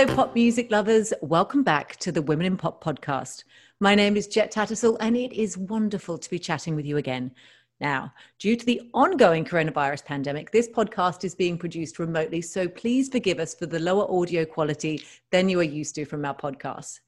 Hello, pop music lovers. Welcome back to the Women in Pop podcast. My name is Jet Tattersall, and it is wonderful to be chatting with you again. Now, due to the ongoing coronavirus pandemic, this podcast is being produced remotely, so please forgive us for the lower audio quality than you are used to from our podcasts.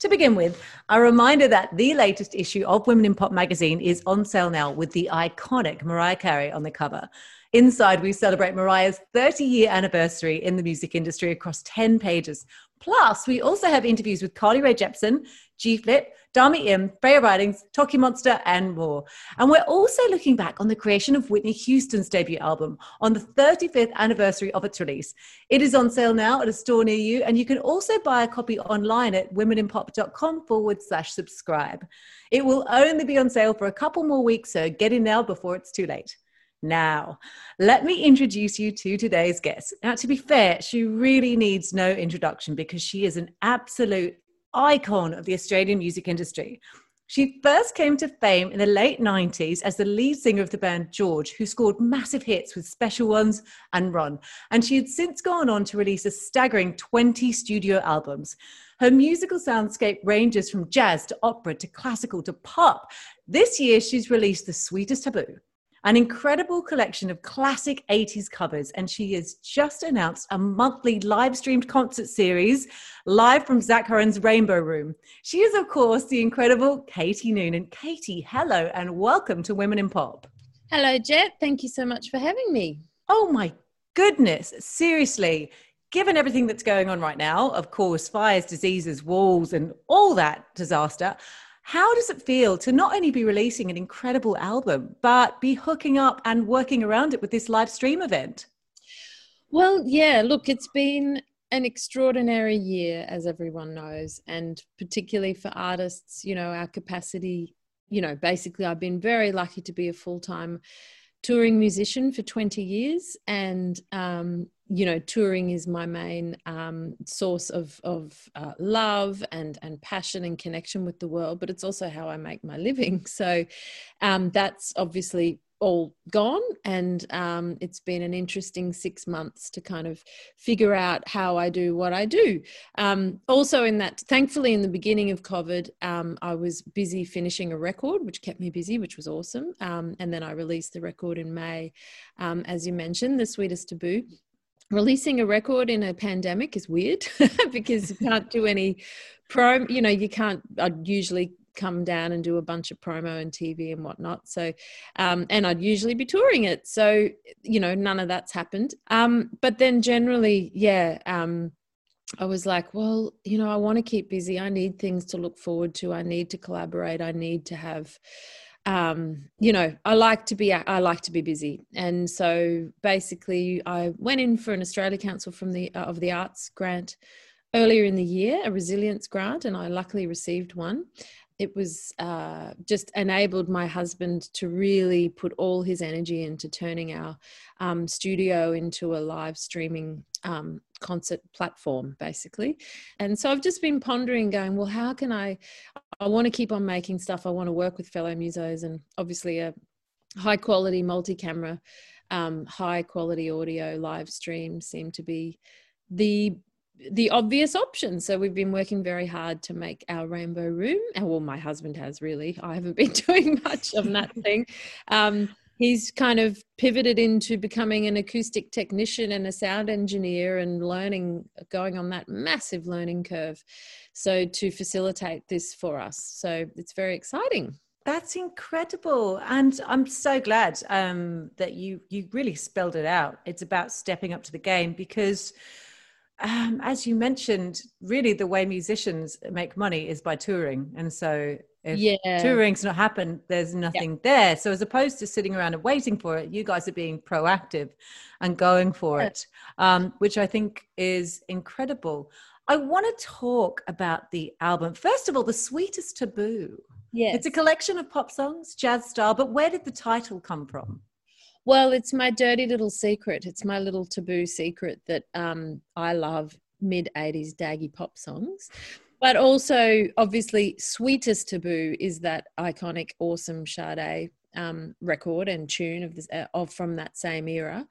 To begin with, a reminder that the latest issue of Women in Pop magazine is on sale now with the iconic Mariah Carey on the cover. Inside, we celebrate Mariah's 30 year anniversary in the music industry across 10 pages. Plus, we also have interviews with Carly Rae Jepsen, G Flip, Dami Im, Freya Ridings, Tokimonsta, and more. And we're also looking back on the creation of Whitney Houston's debut album on the 35th anniversary of its release. It is on sale now at a store near you, and you can also buy a copy online at womeninpop.com forward slash subscribe. It will only be on sale for a couple more weeks, so get in now before it's too late. Now, let me introduce you to today's guest. Now, to be fair, she really needs no introduction because she is an absolute icon of the Australian music industry. She first came to fame in the late 90s as the lead singer of the band George, who scored massive hits with Special Ones and Run. And she had since gone on to release a staggering 20 studio albums. Her musical soundscape ranges from jazz to opera to classical to pop. This year, she's released The Sweetest Taboo an incredible collection of classic 80s covers, and she has just announced a monthly live streamed concert series live from Zac Hurren's Rainbow Room. She is, of course, the incredible Katie Noonan. Katie, hello, and welcome to Women in Pop. Hello, Jet. Thank you so much for having me. Oh, my goodness. Seriously, given everything that's going on right now, of course, fires, diseases, walls, and all that disaster, how does it feel to not only be releasing an incredible album, but be hooking up and working around it with this live stream event? Well, yeah, look, it's been an extraordinary year, as everyone knows, and particularly for artists, you know, our capacity, you know, basically, I've been very lucky to be a full time touring musician for 20 years and um, you know touring is my main um, source of of uh, love and and passion and connection with the world but it's also how i make my living. So um, that's obviously all gone and um, it's been an interesting six months to kind of figure out how i do what i do. Um, also in that thankfully in the beginning of covid um, i was busy finishing a record which kept me busy which was awesome. Um, and then i released the record in may. As you mentioned the sweetest taboo releasing a record in a pandemic is weird because you can't do any pro you know you can't i'd usually come down and do a bunch of promo and tv and whatnot so um, and i'd usually be touring it so you know none of that's happened um, but then generally yeah um, I was like, well, you know, I want to keep busy. I need things to look forward to. I need to collaborate. I need to have um, you know, I like to be I like to be busy, and so basically, I went in for an Australia Council from the uh, of the Arts grant earlier in the year, a resilience grant, and I luckily received one. It was uh, just enabled my husband to really put all his energy into turning our um, studio into a live streaming um, concert platform basically and so i've just been pondering going well how can i i want to keep on making stuff i want to work with fellow musos and obviously a high quality multi-camera um, high quality audio live stream seem to be the the obvious option. So we've been working very hard to make our rainbow room. Well, my husband has really. I haven't been doing much of that thing. Um, he's kind of pivoted into becoming an acoustic technician and a sound engineer and learning going on that massive learning curve. So to facilitate this for us. So it's very exciting. That's incredible. And i'm so glad um, that you you really spelled it out. It's about stepping up to the game because um, as you mentioned, really the way musicians make money is by touring. And so if yeah. touring's not happened, there's nothing yeah. there. So as opposed to sitting around and waiting for it, you guys are being proactive and going for yeah. it, um, which I think is incredible. I want to talk about the album. First of all, The Sweetest Taboo. Yeah. It's a collection of pop songs, jazz style, but where did the title come from? Well, it's my dirty little secret. It's my little taboo secret that um, I love mid 80s daggy pop songs. But also, obviously, Sweetest Taboo is that iconic, awesome Sade um, record and tune of this uh, of from that same era.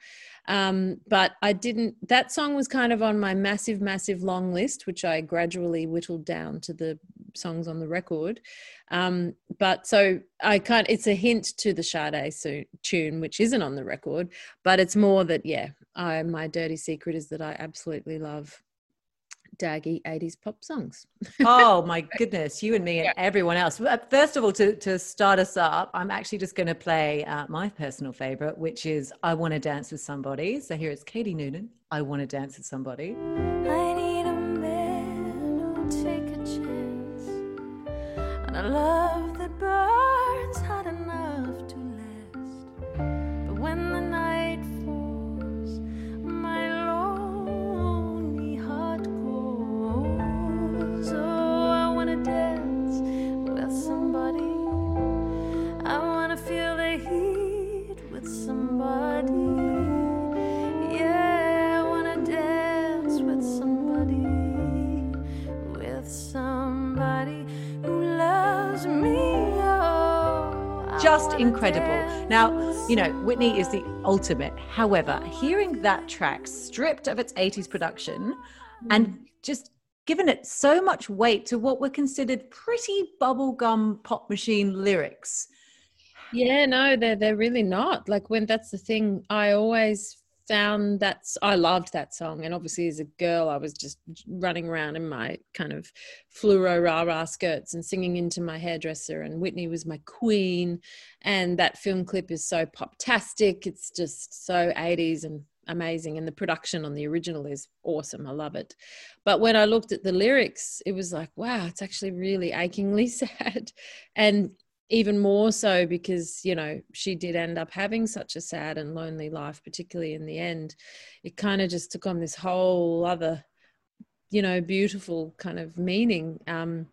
Um, but I didn't. That song was kind of on my massive, massive long list, which I gradually whittled down to the songs on the record. Um, but so I can't. It's a hint to the Sade so, tune, which isn't on the record, but it's more that yeah. I my dirty secret is that I absolutely love daggy 80s pop songs. oh my goodness, you and me and yeah. everyone else. Uh, first of all, to, to start us up, I'm actually just going to play uh, my personal favorite, which is I Want to Dance with Somebody. So here is it's Katie Noonan, I Want to Dance with Somebody. Just incredible. Now, you know, Whitney is the ultimate. However, hearing that track stripped of its 80s production and mm. just given it so much weight to what were considered pretty bubblegum pop machine lyrics. Yeah, no, they're they're really not. Like when that's the thing, I always found that's I loved that song, and obviously as a girl, I was just running around in my kind of fluoro rah rah skirts and singing into my hairdresser, and Whitney was my queen, and that film clip is so pop-tastic. It's just so 80s and amazing and the production on the original is awesome i love it but when i looked at the lyrics it was like wow it's actually really achingly sad and even more so because you know she did end up having such a sad and lonely life particularly in the end. It kind of just took on this whole other you know beautiful kind of meaning. Um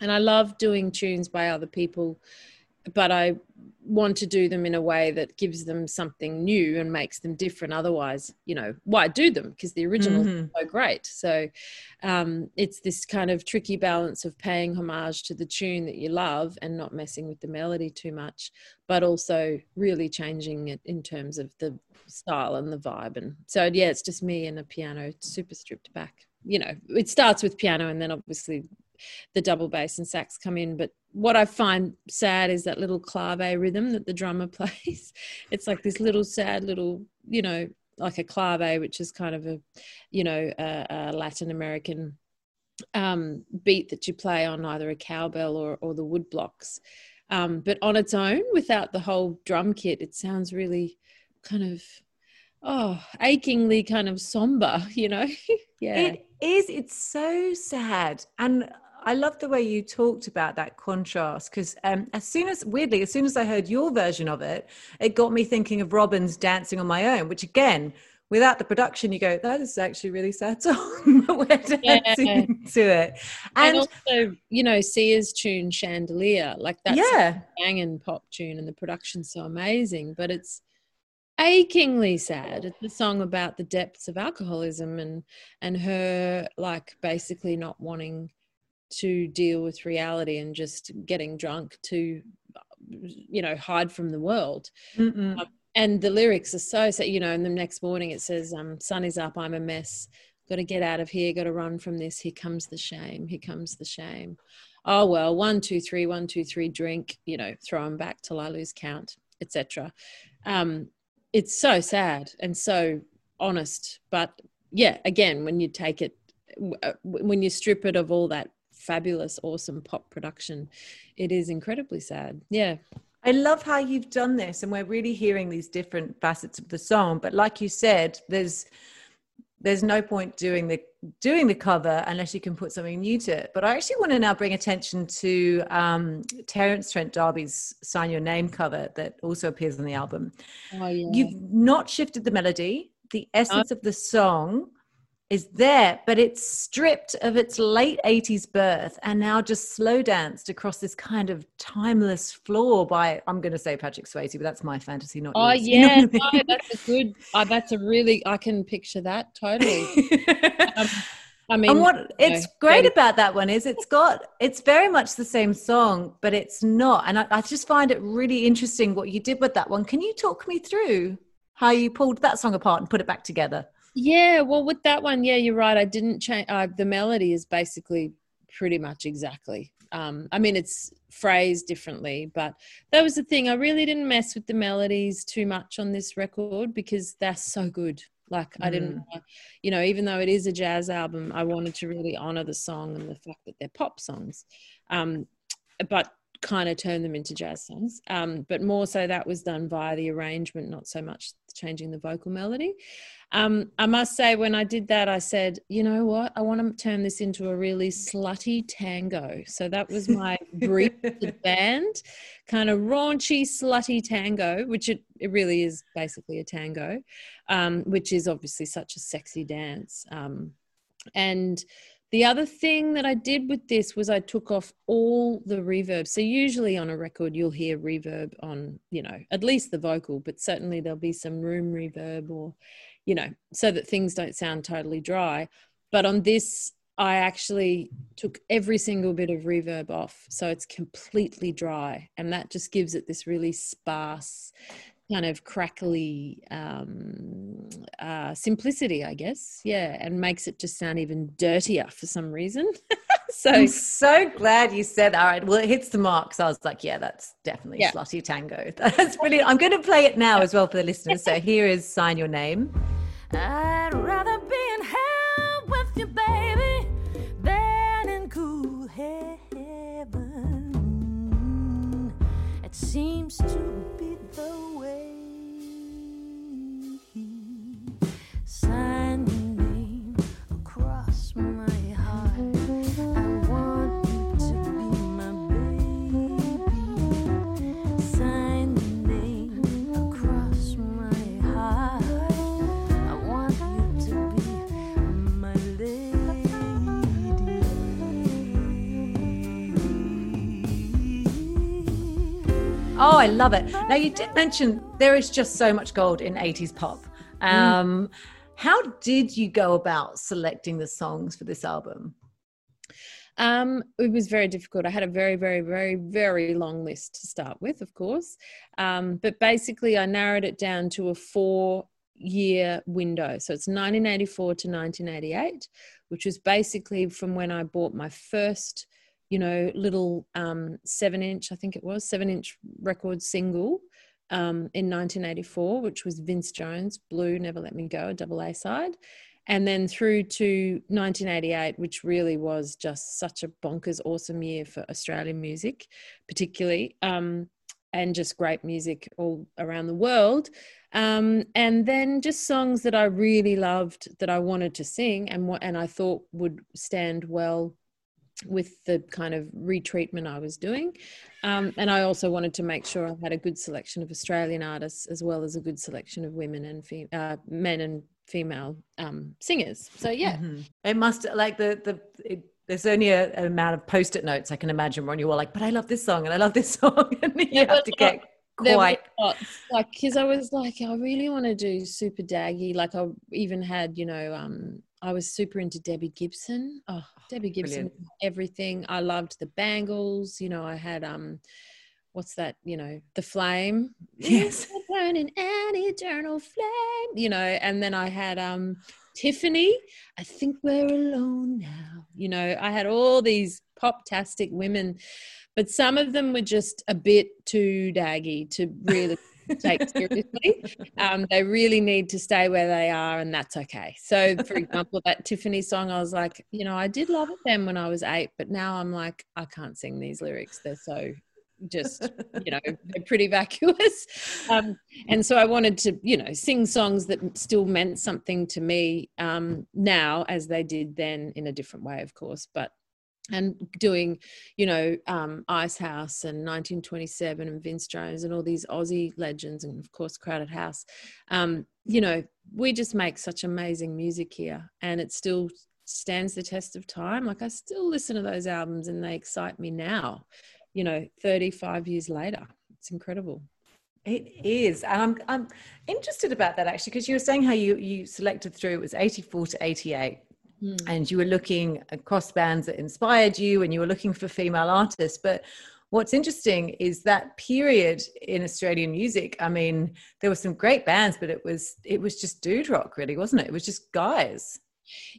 and i love doing tunes by other people but I want to do them in a way that gives them something new and makes them different. Otherwise, you know, why do them? Because the original mm-hmm. is so great. So um, it's this kind of tricky balance of paying homage to the tune that you love and not messing with the melody too much, but also really changing it in terms of the style and the vibe. And so, yeah, it's just me and a piano super stripped back. You know, it starts with piano and then obviously the double bass and sax come in. But what I find sad is that little clave rhythm that the drummer plays. It's like this little sad little, you know, like a clave, which is kind of a, you know, a, a Latin American um, beat that you play on either a cowbell or, or the wood blocks. Um, but on its own, without the whole drum kit, it sounds really kind of oh achingly kind of somber you know yeah it is it's so sad and I love the way you talked about that contrast because um, as soon as, weirdly, as soon as I heard your version of it, it got me thinking of Robyn's Dancing on My Own, which again, without the production, you go, that is actually really sad song. We're dancing yeah. to it. And, and, also, you know, Sia's tune Chandelier, like that's yeah. a banging pop tune and the production's so amazing, but it's achingly sad. It's a song about the depths of alcoholism and and her like basically not wanting to deal with reality and just getting drunk to you know hide from the world. Um, and the lyrics are so so you know and the next morning it says um sun is up i'm a mess. Got to get out of here got to run from this. Here comes the shame here comes the shame. Oh well one two three one two three drink you know throw them back till i lose count etc um it's so sad and so honest but yeah again when you take it uh, when you strip it of all that fabulous, awesome pop production. It is incredibly sad. Yeah. I love how you've done this, and we're really hearing these different facets of the song. But like you said, there's there's no point doing the doing the cover unless you can put something new to it. But I actually want to now bring attention to um, Terence Trent D'Arby's "Sign Your Name" cover that also appears on the album. Oh, yeah. You've not shifted the melody, the essence of the song is there, but it's stripped of its late 80s birth and now just slow danced across this kind of timeless floor by, I'm going to say Patrick Swayze, but that's my fantasy, not Oh, yours. yeah. You know I mean? no, that's a good, uh, that's a really, I can picture that totally. um, I mean, and what it's know, great about that one is it's got it's very much the same song, but it's not. And I, I, just find it really interesting what you did with that one. Can you talk me through how you pulled that song apart and put it back together? Yeah, well, with that one, yeah, you're right. I didn't change. Uh, the melody is basically pretty much exactly. Um, I mean, it's phrased differently, but that was the thing. I really didn't mess with the melodies too much on this record because they're so good. Like I didn't, mm. you know, even though it is a jazz album, I wanted to really honor the song and the fact that they're pop songs, um, but kind of turn them into jazz songs. Um, but more so that was done via the arrangement, not so much changing the vocal melody. Um, I must say, when I did that, I said, you know what? I want to turn this into a really slutty tango. So that was my brief the band, kind of raunchy, slutty tango, which it, it really is basically a tango, um, which is obviously such a sexy dance. Um, and the other thing that I did with this was I took off all the reverb. So usually on a record you'll hear reverb on, you know, at least the vocal, but certainly there'll be some room reverb or you know, so that things don't sound totally dry. But on this, I actually took every single bit of reverb off. So it's completely dry. And that just gives it this really sparse, kind of crackly um, uh, simplicity, I guess. Yeah. And makes it just sound even dirtier for some reason. so I'm so glad you said all right well it hits the mark so i was like yeah that's definitely yeah. slutty tango that's brilliant i'm going to play it now as well for the listeners so here is sign your name i'd rather be in hell with you baby than in cool heaven it seems to Oh, I love it. Now, you did mention there is just so much gold in 80s pop. Mm. Um, mm. How did you go about selecting the songs for this album? Um, it was very difficult. I had a very, very, very, very long list to start with, of course. Um, but basically, I narrowed it down to a four year window. So it's 1984 to 1988, which was basically from when I bought my first you know, little um, seven inch, I think it was, seven inch record single um, in 1984, which was Vince Jones, Blue, Never Let Me Go, a double A side. And then through to 1988, which really was just such a bonkers, awesome year for Australian music, particularly, um, and just great music all around the world. Um, and then just songs that I really loved that I wanted to sing and and I thought would stand well with the kind of retreatment I was doing. Um, and I also wanted to make sure I had a good selection of Australian artists as well as a good selection of women and fem- uh, men and female um, singers. So yeah, mm-hmm. it must like the the. It, there's only a, an amount of post-it notes I can imagine when you were like, but I love this song and I love this song, and you yeah, have to get quite like because I was like, I really want to do super daggy. Like I even had, you know, um, I was super into Debbie Gibson. Oh, oh Debbie Gibson, Brilliant. everything. I loved the bangles. You know, I had um, what's that? You know, the flame. Yes, burning an eternal flame. You know, and then I had um, Tiffany. I think we're alone now. You know, I had all these pop-tastic women, but some of them were just a bit too daggy to really take seriously. Um, they really need to stay where they are, and that's okay. So, for example, that Tiffany song, I was like, you know, I did love it then when I was eight, but now I'm like, I can't sing these lyrics. They're so just you know they're pretty vacuous um, and so i wanted to you know sing songs that still meant something to me um, now as they did then in a different way of course but and doing, you know, um, Icehouse and 1927 and Vince Jones and all these Aussie legends, and of course, Crowded House. Um, you know, we just make such amazing music here, and it still stands the test of time. Like, I still listen to those albums and they excite me now, you know, 35 years later. It's incredible. It is. And I'm, I'm interested about that actually, because you were saying how you, you selected through, it was 84 to 88 mm. and you were looking across bands that inspired you and you were looking for female artists. But what's interesting is that period in Australian music. I mean, there were some great bands, but it was it was just dude rock, really, wasn't it? It was just guys.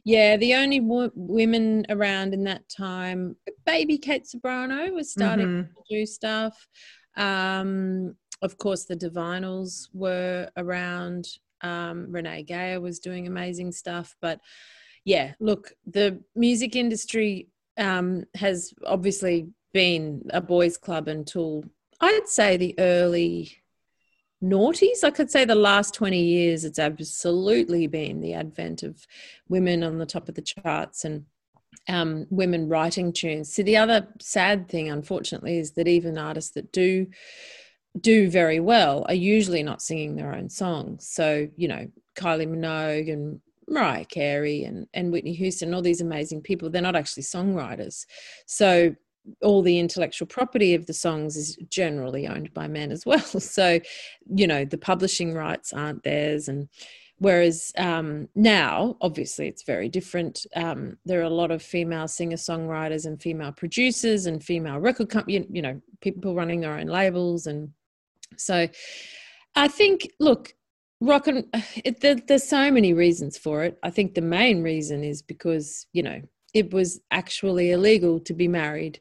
Yeah, the only w- women around in that time, baby Kate Ceberano was starting mm-hmm. to do stuff. Um, of course, the Divinyls were around. Um, Renee Geyer was doing amazing stuff. But yeah, look, the music industry um, has obviously been a boys' club until I'd say the early noughties. I could say the last 20 years, it's absolutely been the advent of women on the top of the charts and um, women writing tunes. So the other sad thing, unfortunately, is that even artists that do do very well are usually not singing their own songs. So you know, Kylie Minogue and Mariah Carey and and Whitney Houston, all these amazing people, they're not actually songwriters. So all the intellectual property of the songs is generally owned by men as well. So, you know, the publishing rights aren't theirs. And whereas um, now, obviously, it's very different. Um, there are a lot of female singer songwriters and female producers and female record company, you know, people running their own labels. And so I think, look, rock and it, there, there's so many reasons for it. I think the main reason is because, you know, it was actually illegal to be married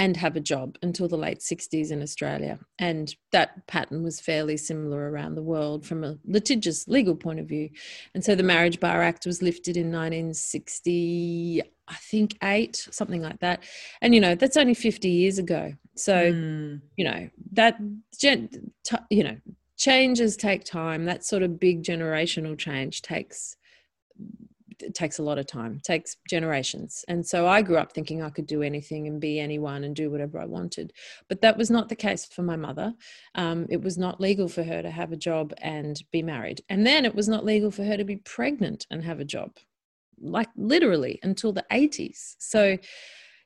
and have a job until the late 60s in Australia. And that pattern was fairly similar around the world from a litigious legal point of view. And so the Marriage Bar Act was lifted in 1960, I think, eight, something like that. And, you know, that's only 50 years ago. So, mm. you know, that, you know, changes take time. That sort of big generational change takes takes a lot of time takes generations. And so i grew up thinking i could do anything and be anyone and do whatever i wanted. But that was not the case for my mother. Um, it was not legal for her to have a job and be married. And then it was not legal for her to be pregnant and have a job like literally until the 80s so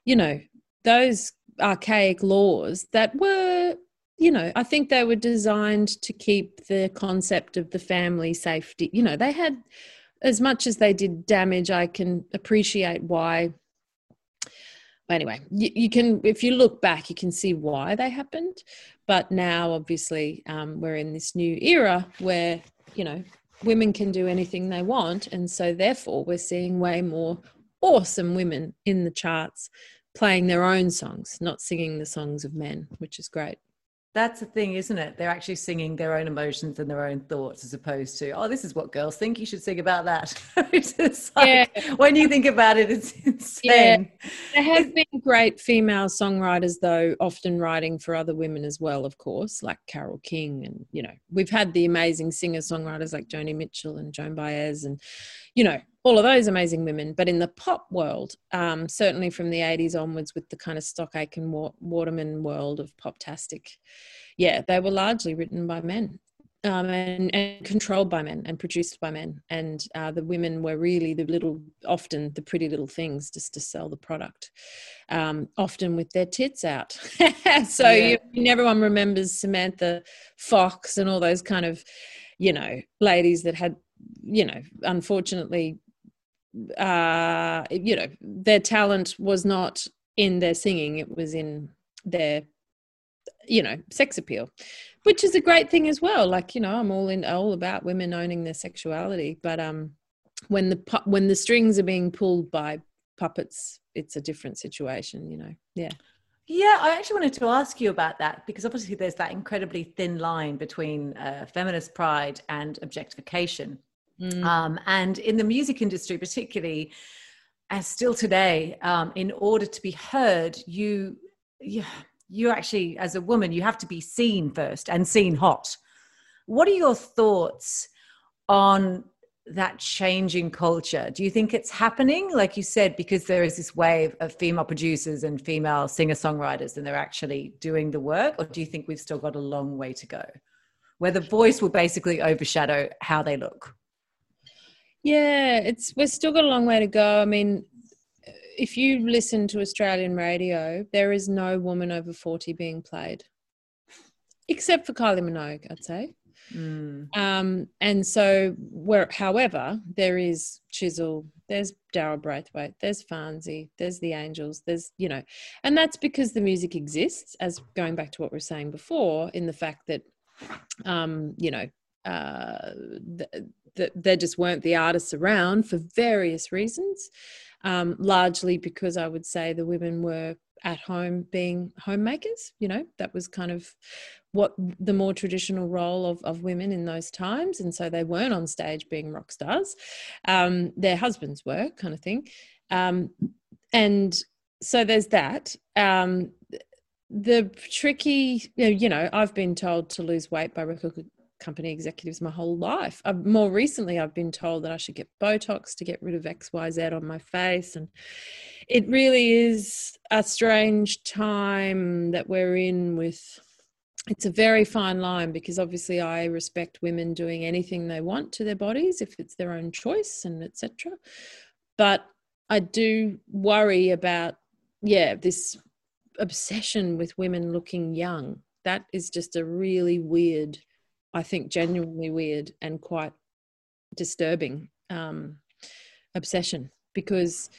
you know those archaic laws that were you know i think they were designed to keep the concept of the family safety you know they had as much as they did damage, I can appreciate why. But anyway, you, you can, if you look back, you can see why they happened. But now, obviously, um, we're in this new era where, you know, women can do anything they want. And so, therefore, we're seeing way more awesome women in the charts playing their own songs, not singing the songs of men, which is great. That's the thing, isn't it? They're actually singing their own emotions and their own thoughts as opposed to, oh, this is what girls think. You should sing about that. like, yeah. When you think about it, it's insane. Yeah. There have been great female songwriters, though, often writing for other women as well, of course, like Carole King. And, you know, we've had the amazing singer songwriters like Joni Mitchell and Joan Baez and, you know, all of those amazing women. But in the pop world, um, certainly from the 80s onwards, with the kind of Stock Aitken Waterman world of poptastic, yeah, they were largely written by men. Um, and, and, controlled by men and produced by men. And uh, the women were really the little, often the pretty little things just to sell the product, um, often with their tits out. so yeah. you, everyone remembers Samantha Fox and all those kind of, you know, ladies that had, you know, unfortunately uh, you know, their talent was not in their singing, it was in their, you know, sex appeal, which is a great thing as well. Like, you know, I'm all in, all about women owning their sexuality, but um, when the when the strings are being pulled by puppets, it's a different situation, you know. Yeah. Yeah, I actually wanted to ask you about that because obviously there's that incredibly thin line between uh, feminist pride and objectification. Mm. Um, and in the music industry, particularly, as still today, um, in order to be heard, you, you, you actually, as a woman, you have to be seen first and seen hot. What are your thoughts on that changing culture? Do you think it's happening, like you said, because there is this wave of female producers and female singer songwriters and they're actually doing the work? Or do you think we've still got a long way to go where the voice will basically overshadow how they look? Yeah, it's we've still got a long way to go. I mean, if you listen to Australian radio, there is no woman over 40 being played. Except for Kylie Minogue, I'd say. Mm. Um, and so, where, however, there is Chisel, there's Daryl Braithwaite, there's Farnsey, there's the Angels, there's, you know, and that's because the music exists, as going back to what we are saying before, in the fact that, um, you know, uh, th- th- there just weren't the artists around for various reasons, um, largely because I would say the women were at home being homemakers you know that was kind of what the more traditional role of, of women in those times and so they weren't on stage being rock stars. Um, their husbands were kind of thing. Um, and so there's that. Um, the tricky you know i've been told to lose weight by company executives my whole life. I've, more recently, I've been told that I should get Botox to get rid of XYZ on my face. And it really is a strange time that we're in with it's a very fine line because obviously I respect women doing anything they want to their bodies if it's their own choice and etc. But I do worry about yeah this obsession with women looking young. That is just a really weird, I think genuinely weird and quite disturbing um, obsession because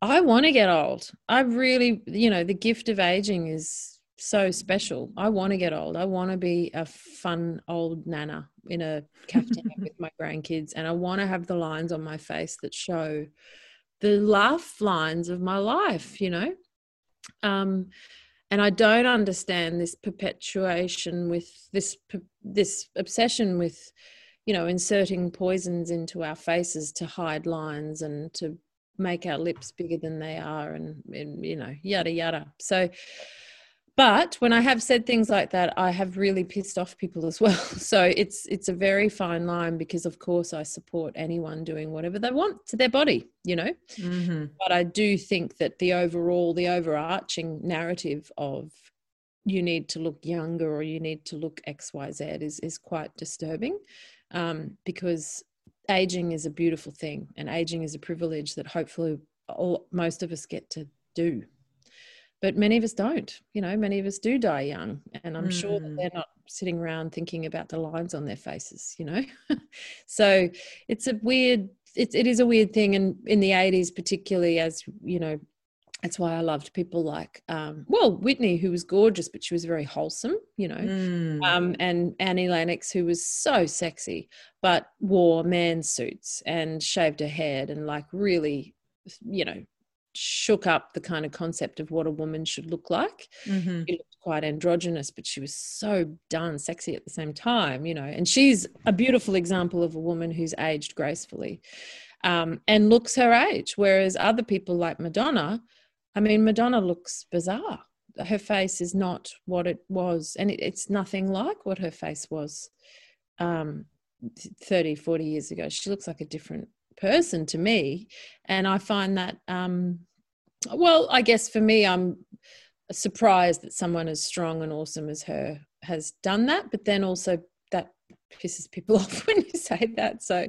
I want to get old. I really, you know, the gift of aging is so special. I want to get old. I want to be a fun old nana in a cafeteria with my grandkids, and I want to have the lines on my face that show the laugh lines of my life. You know, um, and I don't understand this perpetuation with this this obsession with, you know, inserting poisons into our faces to hide lines and to make our lips bigger than they are and, and you know yada yada. So but when i have said things like that i have really pissed off people as well. So it's it's a very fine line because of course i support anyone doing whatever they want to their body you know? Mm-hmm. but i do think that the overall the overarching narrative of you need to look younger or you need to look xyz is is quite disturbing um, because aging is a beautiful thing and aging is a privilege that hopefully all, most of us get to do but many of us don't you know many of us do die young and i'm mm. sure that mm. they're not sitting around thinking about the lines on their faces you know so it's a weird it, it is a weird thing and in the 80s particularly as you know that's why I loved people like, um, well, Whitney, who was gorgeous, but she was very wholesome, you know, mm. um, and Annie Lennox, who was so sexy, but wore man suits and shaved her head and like really, you know, shook up the kind of concept of what a woman should look like. Mm-hmm. She looked quite androgynous, but she was so darn sexy at the same time, you know, and she's a beautiful example of a woman who's aged gracefully um, and looks her age, whereas other people like Madonna, I mean, Madonna looks bizarre. Her face is not what it was, and it, it's nothing like what her face was um, 30, 40 years ago. She looks like a different person to me. And I find that, um, well, I guess for me, I'm surprised that someone as strong and awesome as her has done that, but then also that pisses people off when you say that. So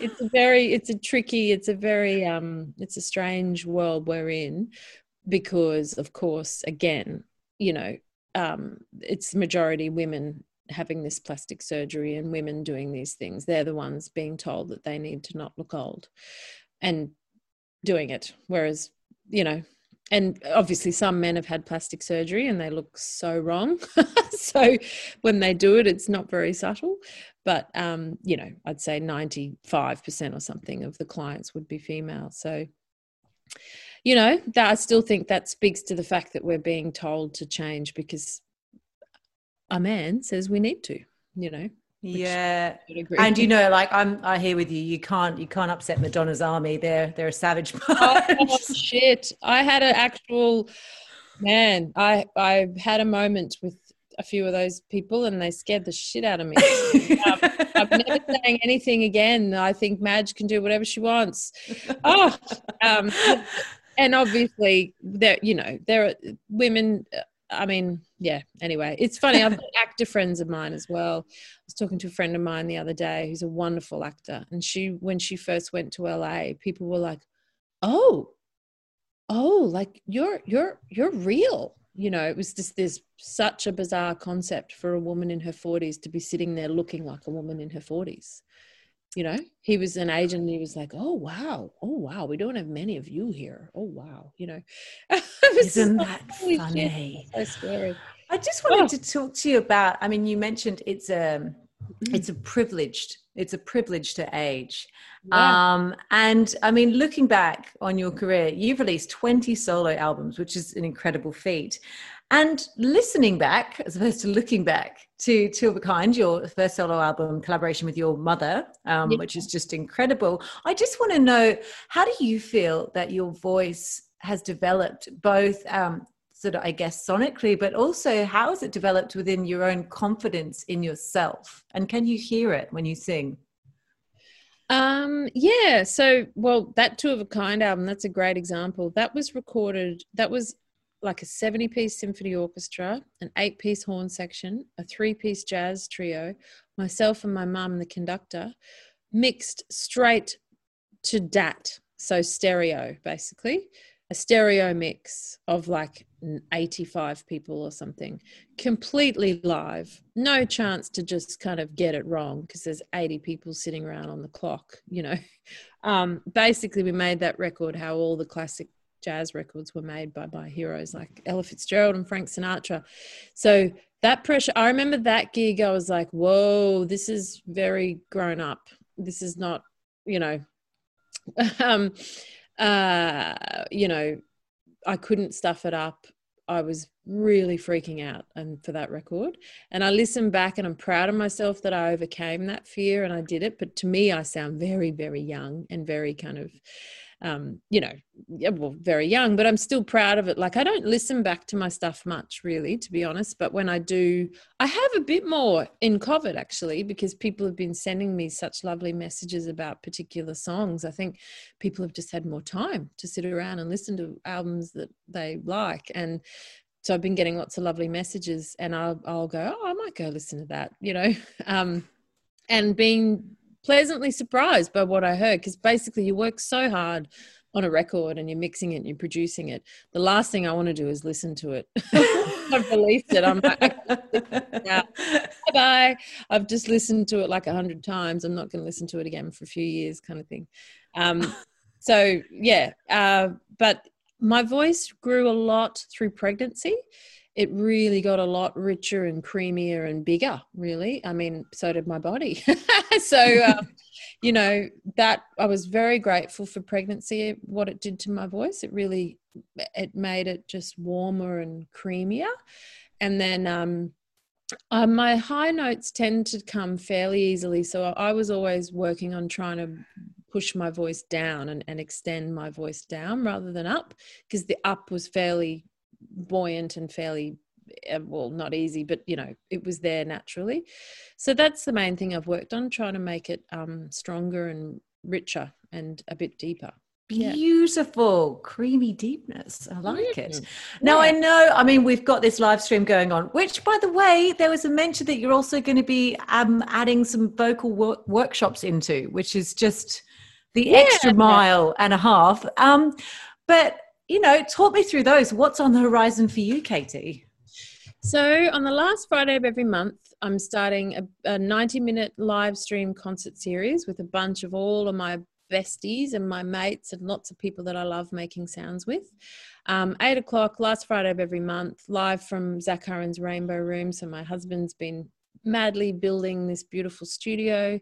it's a very it's a tricky it's a very um it's a strange world we're in because of course again you know um it's majority women having this plastic surgery and women doing these things. They're the ones being told that they need to not look old and doing it whereas you know and obviously some men have had plastic surgery and they look so wrong. So when they do it it's not very subtle. But um, you know i'd say 95% or something of the clients would be female. So you know that i still think that speaks to the fact that we're being told to change because a man says we need to you know yeah. And you know like i'm i hear with you you can't you can't upset madonna's army. They're they're a savage bunch. oh, shit. I had an actual man i i had a moment with a few of those people and they scared the shit out of me. Um, i'm never saying anything again. I think madge can do whatever she wants. Oh um, and obviously there you know there are women I mean, yeah, anyway, it's funny. I've got actor friends of mine as well. I was talking to a friend of mine the other day who's a wonderful actor. And she, when she first went to LA, people were like, oh, oh, like you're, you're, you're real. you know, it was just this such a bizarre concept for a woman in her 40s to be sitting there looking like a woman in her 40s. You know, he was an agent and he was like, oh, wow. Oh, wow. We don't have many of you here. Oh, wow. You know, isn't that funny? So scary. I just wanted oh. to talk to you about, I mean, you mentioned it's a, mm-hmm. it's a privileged, it's a privilege to age. Yeah. Um, and I mean, looking back on your career, you've released 20 solo albums, which is an incredible feat. And listening back, as opposed to looking back to Two of a Kind, your first solo album collaboration with your mother, um, yeah. which is just incredible. I just want to know how do you feel that your voice has developed both um, sort of, I guess, sonically, but also how has it developed within your own confidence in yourself? And can you hear it when you sing? Um, yeah. So, well, that Two of a Kind album, that's a great example. That was recorded, that was like a 70 piece symphony orchestra, an eight piece horn section, a three piece jazz trio, myself and my mum, the conductor, mixed straight to DAT. So, stereo, basically a stereo mix of like 85 people or something, completely live. No chance to just kind of get it wrong because there's 80 people sitting around on the clock, you know. Um, basically, we made that record how all the classic jazz records were made by by heroes like Ella Fitzgerald and Frank Sinatra. So that pressure, I remember that gig, I was like, whoa, this is very grown up. This is not, you know, um, uh, you know, I couldn't stuff it up. I was really freaking out and for that record. And I listen back and I'm proud of myself that I overcame that fear and I did it. But to me, I sound very, very young and very kind of um, you know, yeah, well, very young, but I'm still proud of it. Like I don't listen back to my stuff much, really, to be honest. But when I do, I have a bit more in COVID actually, because people have been sending me such lovely messages about particular songs. I think people have just had more time to sit around and listen to albums that they like, and so I've been getting lots of lovely messages, and I'll I'll go, oh, I might go listen to that, you know. Um, and being pleasantly surprised by what I heard because basically you work so hard on a record and you're mixing it and you're producing it. The last thing I want to do is listen to it. I've released it. I'm like, bye bye. I've just listened to it like a hundred times. I'm not going to listen to it again for a few years, kind of thing. Um, so yeah, uh, but my voice grew a lot through pregnancy it really got a lot richer and creamier and bigger really. I mean so did my body. So um, you know that i was very grateful for pregnancy what it did to my voice. It really it made it just warmer and creamier. And then um, uh, my high notes tend to come fairly easily. So i was always working on trying to push my voice down and, and extend my voice down rather than up because the up was fairly buoyant and fairly eh, well not easy but you know it was there naturally so that's the main thing i've worked on trying to make it um, stronger and richer and a bit deeper beautiful yeah. creamy deepness i like mm. it now yeah. i know i mean we've got this live stream going on which by the way there was a mention that you're also going to be um, adding some vocal wor- workshops into which is just the yeah. extra mile and a half um, but you know, talk me through those. What's on the horizon for you, Katie? So, on the last Friday of every month, I'm starting a, a 90 minute live stream concert series with a bunch of all of my besties and my mates and lots of people that I love making sounds with. Um, eight o'clock, last Friday of every month, live from Zac Hurren's Rainbow Room. So, my husband's been madly building this beautiful studio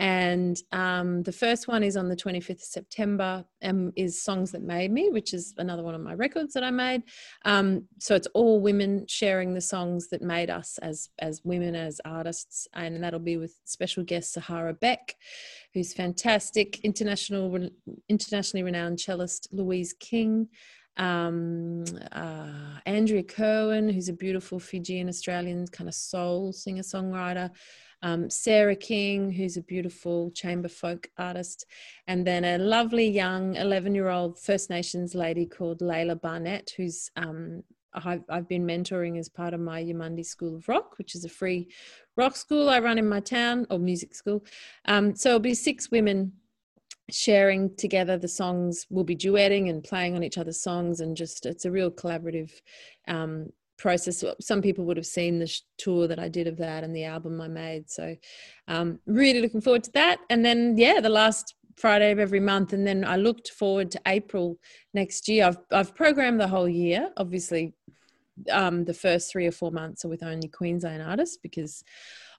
and um, the first one is on the 25th of September and is Songs That Made Me, which is another one of my records that I made. Um, so it's all women sharing the songs that made us as, as women, as artists. And that'll be with special guest Sahara Beck, who's fantastic, international, internationally renowned cellist Louise King. Um, uh, Andrea Kirwin, who's a beautiful Fijian Australian kind of soul singer songwriter um, Sarah King, who's a beautiful chamber folk artist, and then a lovely young 11 year old First Nations lady called Layla Barnett, who's um, I've, been mentoring as part of my Yamundi School of Rock, which is a free rock school I run in my town or music school. Um, so it'll be six women sharing together the songs we'll be duetting and playing on each other's songs and just it's a real collaborative um, process. Some people would have seen the tour that i did of that and the album i made so um, really looking forward to that. And then yeah the last friday of every month and then i looked forward to april next year. I've, I've programmed the whole year obviously um, the first three or four months are with only queensland artists because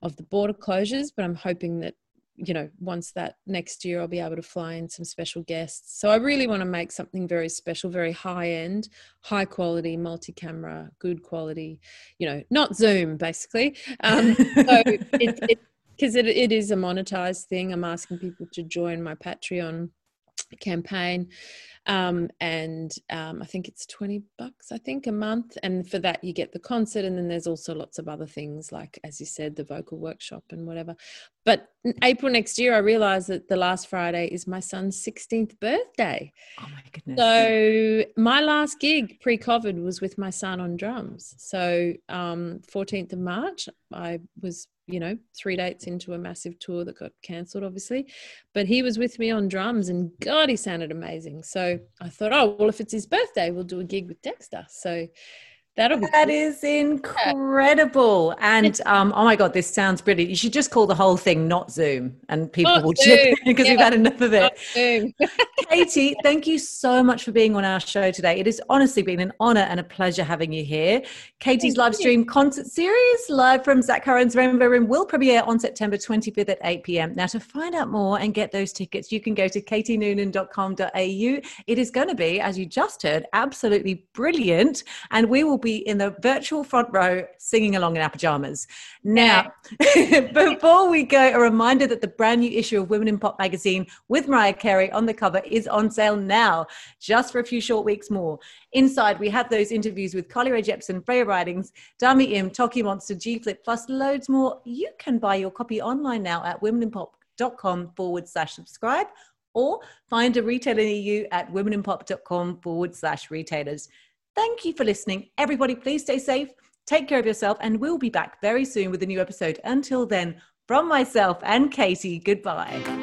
of the border closures but i'm hoping that you know, once that next year, I'll be able to fly in some special guests. So I really want to make something very special, very high end, high quality, multi camera, good quality, you know, not Zoom basically. Um, so it, because it, it, it is a monetized thing. I'm asking people to join my Patreon campaign um, and um, I think it's 20 bucks, I think, a month. And for that, you get the concert, and then there's also lots of other things, like, as you said, the vocal workshop and whatever. But April next year, I realized that the last Friday is my son's 16th birthday. Oh, my goodness. So, my last gig pre COVID was with my son on drums. So, um, 14th of March, I was you know, three dates into a massive tour that got cancelled, obviously. But he was with me on drums, and God, he sounded amazing. So I thought, oh, well, if it's his birthday, we'll do a gig with Dexter. So That'll be that cool. is incredible. And um, oh my god, this sounds brilliant. You should just call the whole thing not Zoom, and people not will chip because yeah. we've had enough of it. Katie, thank you so much for being on our show today. It has honestly been an honor and a pleasure having you here. Katie's live stream concert series, live from Zac Hurren's Rainbow Room, will premiere on September 25th at 8 p.m. Now, to find out more and get those tickets, you can go to katienoonan.com.au. It is going to be, as you just heard, absolutely brilliant, and we will be in the virtual front row singing along in our pajamas. Now, before we go, a reminder that the brand new issue of Women in Pop magazine with Mariah Carey on the cover is on sale now, just for a few short weeks more. Inside, we have those interviews with Carly Rae Jepsen, Freya Ridings, Dami Im, Tokimonsta, G Flip, plus loads more. You can buy your copy online now at womeninpop.com forward slash subscribe or find a retailer near you at womeninpop.com forward slash retailers. Thank you for listening. Everybody, please stay safe, take care of yourself, and we'll be back very soon with a new episode. Until then, from myself and Katie, goodbye.